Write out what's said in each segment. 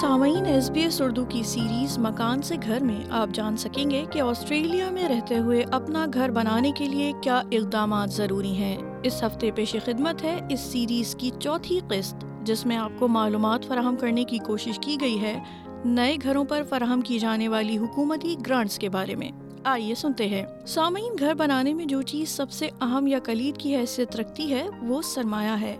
سامعین S B S Urdu کی series مکان سے گھر میں آپ جان سکیں گے کہ آسٹریلیا میں رہتے ہوئے اپنا گھر بنانے کے لیے کیا اقدامات ضروری ہیں۔ اس ہفتے پیش خدمت ہے اس سیریز کی چوتھی قسط، جس میں آپ کو معلومات فراہم کرنے کی کوشش کی گئی ہے۔ نئے گھروں پر فراہم کی جانے والی حکومتی گرانٹس کے بارے میں۔ آئیے سنتے ہیں۔ سامعین، گھر بنانے میں جو چیز سب سے اہم یا کلید کی حیثیت رکھتی ہے، وہ سرمایہ ہے۔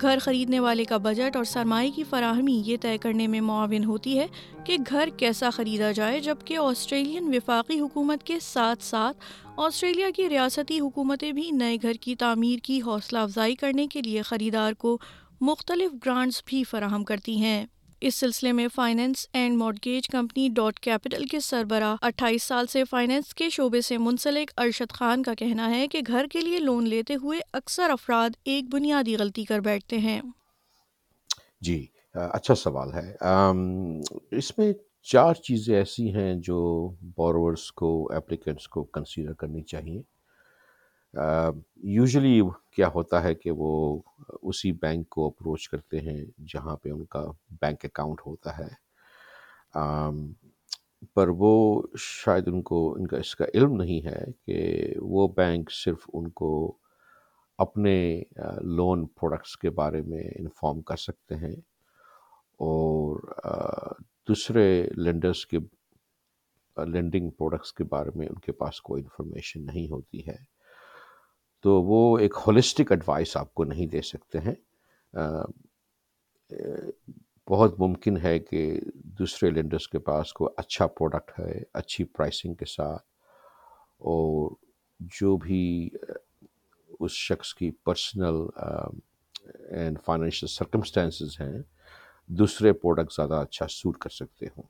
گھر خریدنے والے کا بجٹ اور سرمایہ کی فراہمی یہ طے کرنے میں معاون ہوتی ہے کہ گھر کیسا خریدا جائے، جبکہ آسٹریلین وفاقی حکومت کے ساتھ ساتھ آسٹریلیا کی ریاستی حکومتیں بھی نئے گھر کی تعمیر کی حوصلہ افزائی کرنے کے لیے خریدار کو مختلف گرانٹس بھی فراہم کرتی ہیں۔ اس سلسلے میں finance and mortgage company dot capital کے سربراہ اٹھائیس سال سے فائنینس کے شعبے سے منسلک ارشد خان کا کہنا ہے کہ گھر کے لیے لون لیتے ہوئے اکثر افراد ایک بنیادی غلطی کر بیٹھتے ہیں۔ جی اچھا سوال ہے۔ اس میں چار چیزیں ایسی ہیں جو بورورس کو اپلیکنٹس کو کنسیڈر کرنی چاہیے۔ یوزلی کیا ہوتا ہے کہ وہ اسی بینک کو اپروچ کرتے ہیں جہاں پہ ان کا بینک اکاؤنٹ ہوتا ہے۔ پر وہ شاید ان کو، ان کا اس کا علم نہیں ہے کہ وہ بینک صرف ان کو اپنے لون پروڈکٹس کے بارے میں انفارم کر سکتے ہیں اور دوسرے لینڈرس کے لینڈنگ پروڈکٹس کے بارے میں ان کے پاس کوئی انفارمیشن نہیں ہوتی ہے۔ تو وہ ایک ہولسٹک ایڈوائس آپ کو نہیں دے سکتے ہیں۔ بہت ممکن ہے کہ دوسرے لینڈرس کے پاس کوئی اچھا پروڈکٹ ہے، اچھی پرائسنگ کے ساتھ اور جو بھی اس شخص کی پرسنل اینڈ فائنینشیل سرکمسٹانسز ہیں، دوسرے پروڈکٹ زیادہ اچھا سوٹ کر سکتے ہوں۔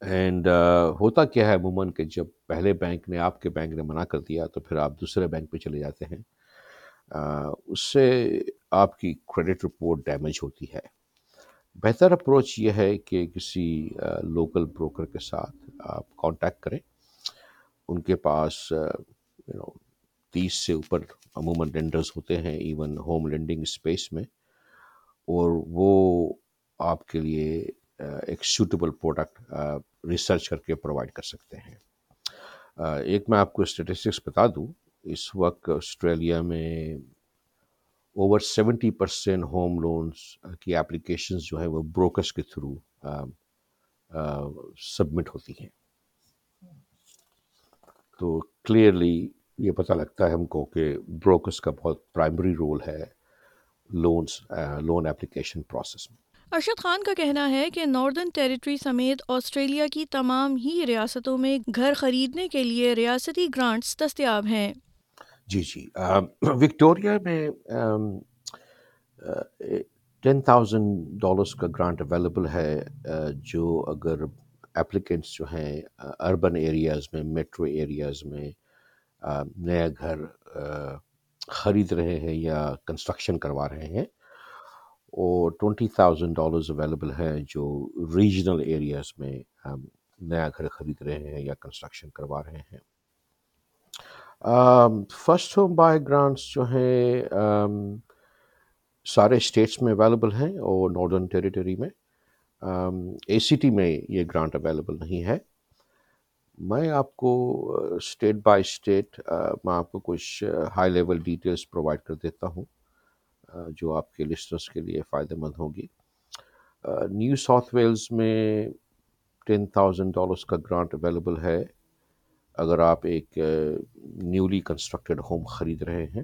اینڈ uh, ہوتا کیا ہے عموماً کہ جب پہلے بینک نے آپ کے بینک نے منع کر دیا تو پھر آپ دوسرے بینک پہ چلے جاتے ہیں اس سے آپ کی کریڈٹ رپورٹ ڈیمیج ہوتی ہے۔ بہتر اپروچ یہ ہے کہ کسی لوکل بروکر کے ساتھ آپ کانٹیکٹ کریں۔ ان کے پاس تیس سے اوپر عموماً لینڈرز ہوتے ہیں ایون ہوم لینڈنگ اسپیس میں اور وہ آپ کے لیے ایک سوٹیبل پروڈکٹ ریسرچ کر کے پرووائڈ کر سکتے ہیں۔ ایک میں آپ کو اسٹیٹسٹکس بتا دوں، اس وقت آسٹریلیا میں over seventy percent home loans کی اپلیکیشنز جو ہے وہ بروکرس کے تھرو سبمٹ ہوتی ہیں۔ تو کلیئرلی یہ پتہ لگتا ہے ہم کو کہ بروکرس کا بہت پرائمری رول ہے لونس لون اپلیکیشن پروسیس میں۔ ارشد خان کا کہنا ہے کہ ناردرن ٹیریٹری سمیت آسٹریلیا کی تمام ہی ریاستوں میں گھر خریدنے کے لیے ریاستی گرانٹس دستیاب ہیں۔ جی جی۔ وکٹوریا میں ٹین تھاؤزینڈ ڈالرس کا گرانٹ اویلیبل ہے جو اگر اپلیکنٹس جو ہیں اربن ایریاز میں، میٹرو ایریاز میں نیا گھر خرید رہے ہیں یا کنسٹرکشن کروا رہے ہیں۔ اور ٹونٹی تھاؤزینڈ ڈالرز اویلیبل ہیں جو ریجنل ایریاز میں ہم نیا گھر خرید رہے ہیں یا کنسٹرکشن کروا رہے ہیں۔ فرسٹ ہوم بائی گرانٹس جو ہیں سارے اسٹیٹس میں اویلیبل ہیں اور نارڈرن ٹیریٹری میں۔ اے سی ٹی میں یہ گرانٹ اویلیبل نہیں ہے۔ میں آپ کو اسٹیٹ بائی اسٹیٹ میں آپ کو کچھ ہائی لیول ڈیٹیلس پرووائڈ کر دیتا ہوں۔ جو آپ کے لسٹرس کے لیے فائدہ مند ہوگی نیو ساؤتھ ویلز میں ٹین تھاؤزینڈ ڈالرس کا گرانٹ اویلیبل ہے۔ اگر آپ ایک نیولی کنسٹرکٹیڈ ہوم خرید رہے ہیں،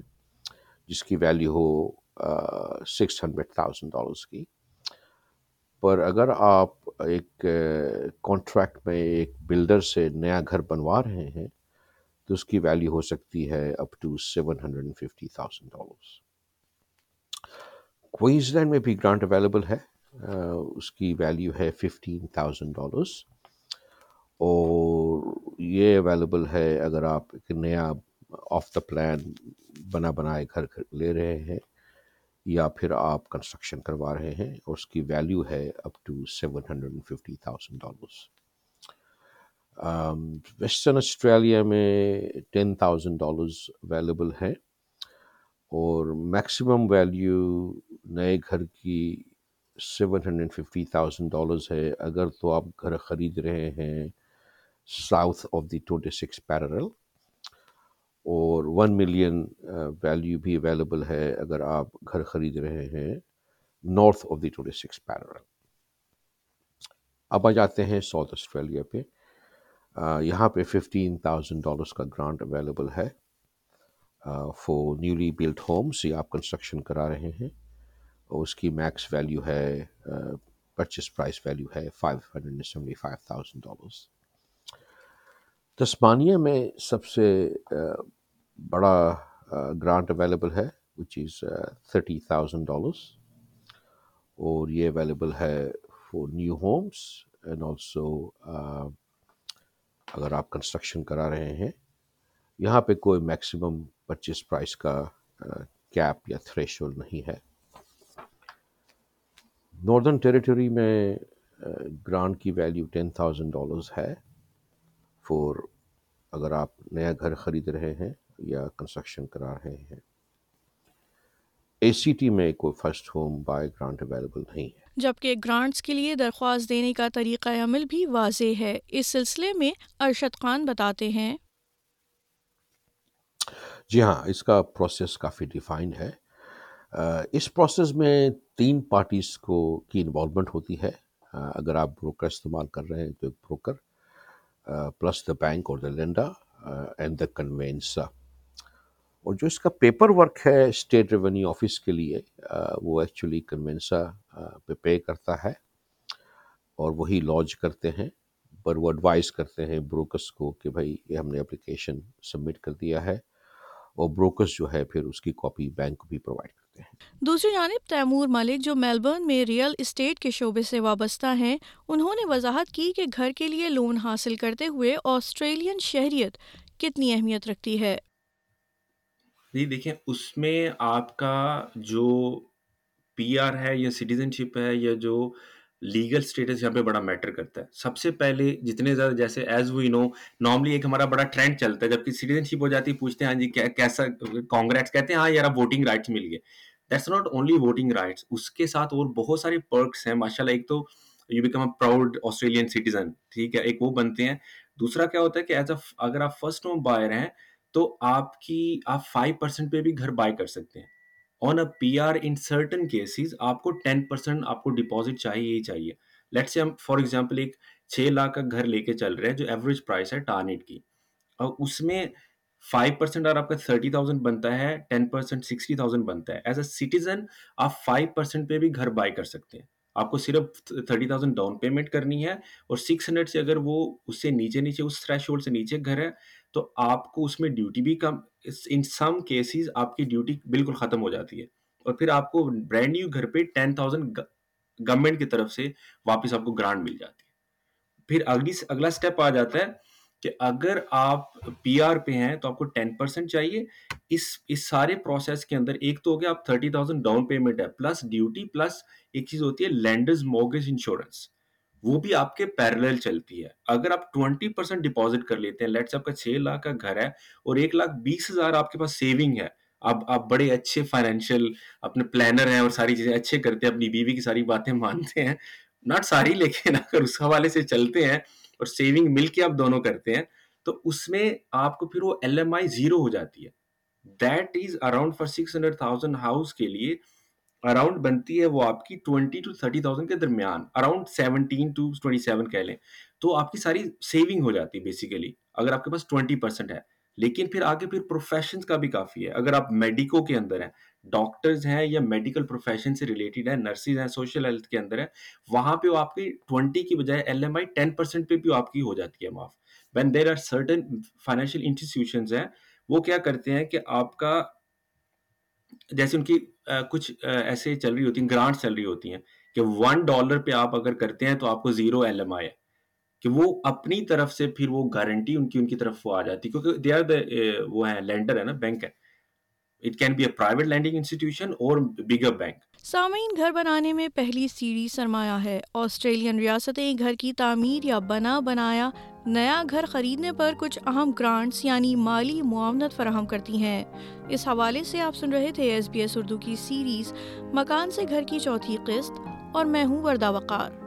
جس کی ویلیو ہو سکس ہنڈریڈ تھاؤزینڈ ڈالرس کی۔ پر اگر آپ ایک کانٹریکٹ میں ایک بلڈر سے نیا گھر بنوا رہے ہیں، تو اس کی ویلیو ہو سکتی ہے up to seven hundred and fifty thousand dollars Queensland میں بھی گرانٹ اویلیبل ہے اس کی ویلیو ہے ففٹین تھاؤزینڈ ڈالرس اور یہ اویلیبل ہے اگر آپ ایک نیا آف دا پلان بنا بنائے گھر لے رہے ہیں، یا پھر آپ کنسٹرکشن کروا رہے ہیں، اور اس کی ویلیو ہے up to seven hundred and fifty thousand dollars Western Australia میں ٹین تھاؤزینڈ ڈالرز اویلیبل ہیں اور میکسیمم ویلیو نئے گھر کی seven hundred fifty thousand dollars ہے۔ اگر تو آپ گھر خرید رہے ہیں south of the twenty six parallel اور ون ملین ویلیو بھی اویلیبل ہے اگر آپ گھر خرید رہے ہیں north of the twenty six parallel اب آ جاتے ہیں ساؤتھ آسٹریلیا پہ۔ یہاں پہ ففٹین تھاؤزنڈ ڈالرس کا گرانٹ اویلیبل ہے۔ فور نیولی بلڈ ہومس یہ آپ کنسٹرکشن کرا رہے ہیں اور اس کی میکس ویلیو ہے پرچیز پرائز ویلیو ہے five hundred seventy five thousand dollars Tasmania میں سب سے بڑا گرانٹ اویلیبل ہے which is thirty thousand dollars اور یہ اویلیبل ہے for new homes and also اگر آپ کنسٹرکشن کرا رہے ہیں یہاں پہ کوئی میکسیمم پرچیز پرائز کا کیپ یا تھریشول نہیں ہے۔ ناردرن ٹیریٹری میں گرانٹ کی ویلیو ٹین تھاؤزنڈ ڈالرز ہے۔ فور اگر آپ نیا گھر خرید رہے ہیں یا کنسٹرکشن کرا رہے ہیں۔ اے سی ٹی میں کوئی first home buy grant available نہیں ہے۔ جبکہ گرانٹس کے لیے درخواست دینے کا طریقہ عمل بھی واضح ہے۔ اس سلسلے میں ارشد خان بتاتے ہیں۔ جی ہاں اس کا پروسیس کافی ڈیفائنڈ ہے۔ اس پروسیس میں تین پارٹیز کو کی انوالومنٹ ہوتی ہے۔ اگر آپ بروکر استعمال کر رہے ہیں تو ایک بروکر پلس دا بینک اور دا لینڈا اینڈ دا کنوینسا اور جو اس کا پیپر ورک ہے اسٹیٹ ریونیو آفس کے لیے وہ ایکچولی کنوینسا پہ پے کرتا ہے۔ اور وہی لانچ کرتے ہیں۔ پر وہ ایڈوائز کرتے ہیں بروکرس کو کہ بھائی، یہ ہم نے اپلیکیشن سبمٹ کر دیا ہے۔ اور بروکرس جو ہے پھر اس کی کاپی بینک کو بھی پرووائڈ کرتے ہیں۔ دوسری جانب تیمور ملک جو میلبرن میں ریئل اسٹیٹ کے شعبے سے وابستہ ہیں انہوں نے وضاحت کی کہ گھر کے لیے لون حاصل کرتے ہوئے آسٹریلین شہریت کتنی اہمیت رکھتی ہے؟ جی دیکھیں اس میں آپ کا جو پی آر ہے یا سٹیزن شپ ہے یا جو لیگل اسٹیٹس یہاں پہ بڑا میٹر کرتا ہے۔ سب سے پہلے جتنے زیادہ جیسے ایز وی نو نارملی ایک ہمارا بڑا ٹرینڈ چلتا ہے۔ جبکہ سٹیزن شپ ہو جاتی ہے پوچھتے ہیں ہاں جی کیسا کانگریٹس کہتے ہیں ہاں یار ووٹنگ رائٹس مل گئے۔ That's not only voting rights اس کے ساتھ اور بہت سارے پرکس ہیں۔ ماشاء اللہ ایک تو you become a proud Australian citizen ٹھیک ہے؟ ایک وہ بنتے ہیں۔ دوسرا کیا ہوتا ہے کہ ایز اے اگر آپ فرسٹ ہوم بائر ہیں، تو آپ کی آپ فائیو پرسینٹ پہ بھی گھر بائی کر سکتے ہیں۔ On a P R in certain cases آپ کو ٹین پرسینٹ آپ کو ڈپازٹ چاہیے ہی چاہیے۔ لیٹ سے ہم فار ایگزامپل ایک چھ لاکھ کا گھر لے کے چل رہے ہیں جو ایوریج پرائس ہے ٹارنیٹ کی۔ اور اس میں فائیو پرسینٹ اگر آپ کا تھرٹی تھاؤزینڈ بنتا ہے ٹین پرسینٹ سکسٹی تھاؤزینڈ بنتا ہے۔ ایز اے سٹیزن آپ فائیو پرسینٹ پہ بھی گھر بائی کر سکتے ہیں۔ آپ کو صرف تھرٹی تھاؤزینڈ ڈاؤن پیمنٹ کرنی ہے اور سکس ہنڈریڈ سے اگر وہ اس سے نیچے نیچے، اس تھریش ہولڈ سے نیچے گھر ہے، تو آپ کو اس میں ڈیوٹی بھی کم ان سم کیسز آپ کی ڈیوٹی بالکل ختم ہو جاتی ہے اور پھر آپ کو برانڈ نیو گھر پہ ٹین تھاؤزینڈ گورنمنٹ کی طرف سے واپس آپ کو گرانٹ مل جاتی ہے۔ پھر اگلی اگلا اسٹیپ آ جاتا ہے کہ اگر آپ پی آر پہ ہیں تو آپ کو ٹین پرسینٹ چاہیے۔ اس اس سارے پروسیس کے اندر ایک تو ہو گیا آپ تھرٹی تھاؤزینڈ ڈاؤن پیمنٹ ہے پلس ڈیوٹی پلس ایک چیز ہوتی ہے لینڈرز موگیج انشورنس وہ بھی آپ کے پیرل چلتی ہے۔ اگر آپ ٹوینٹی پرسینٹ ڈپازٹ کر لیتے ہیں لیٹ سے آپ کا چھ لاکھ کا گھر ہے اور ایک لاکھ بیس ہزار آپ کے پاس سیونگ ہے، اب آپ بڑے اچھے فائنینشیل اپنے پلانر ہیں اور ساری چیزیں اچھے کرتے ہیں، اپنی بیوی کی ساری باتیں مانتے ہیں۔ ناٹ ساری، لیکن اگر اس حوالے سے چلتے ہیں اور سیونگ مل کے آپ دونوں کرتے ہیں، تو اس میں آپ کو پھر وہ ایل ایم آئی زیرو ہو جاتی ہے۔ That is around for six hundred thousand house کے لیے اراؤنڈ بنتی ہے وہ آپ کی ٹوینٹی ٹو تھرٹی تھاؤزینڈ کے درمیان، around seventeen to twenty seven کہہ لیں۔ تو آپ کی ساری سیونگ ہو جاتی ہے بیسیکلی اگر آپ کے پاس ٹوینٹی پرسینٹ ہے۔ لیکن پھر آگے پھر پروفیشن کا بھی کافی ہے۔ اگر آپ میڈیکو کے اندر ہیں ڈاکٹرز ہیں یا میڈیکل پروفیشن سے ریلیٹڈ ہیں نرسز ہیں سوشل ہیلتھ کے اندر ہے وہاں پہ وہ آپ کی ٹوینٹی کی بجائے L M I ten percent پہ بھی آپ کی ہو جاتی ہے معاف۔ When there are certain financial institutions ہیں، وہ کیا کرتے ہیں کہ آپ کا جیسے ان کی کچھ ایسے چل رہی ہوتی ہیں گرانٹ چل رہی ہوتی ہیں کہ ون ڈالر پہ آپ اگر کرتے ہیں تو آپ کو زیرو ایل ایم آئی ہے۔ کہ وہ اپنی طرف سے پھر وہ گارنٹی ان کی ان کی طرف وہ آ جاتی کیونکہ دے آر دا وہ ہیں لینڈر ہے نا بینک ہے۔ It can be a private lending institution اور بگر بینک سامعین، گھر بنانے میں پہلی سیڑھی سرمایہ ہے۔ آسٹریلین ریاستیں گھر کی تعمیر یا بنا بنایا، نیا گھر خریدنے پر کچھ اہم گرانٹس یعنی مالی معاونت فراہم کرتی ہیں۔ اس حوالے سے آپ سن رہے تھے ایس بی ایس اردو کی سیریز مکان سے گھر کی چوتھی قسط اور میں ہوں وردہ وقار۔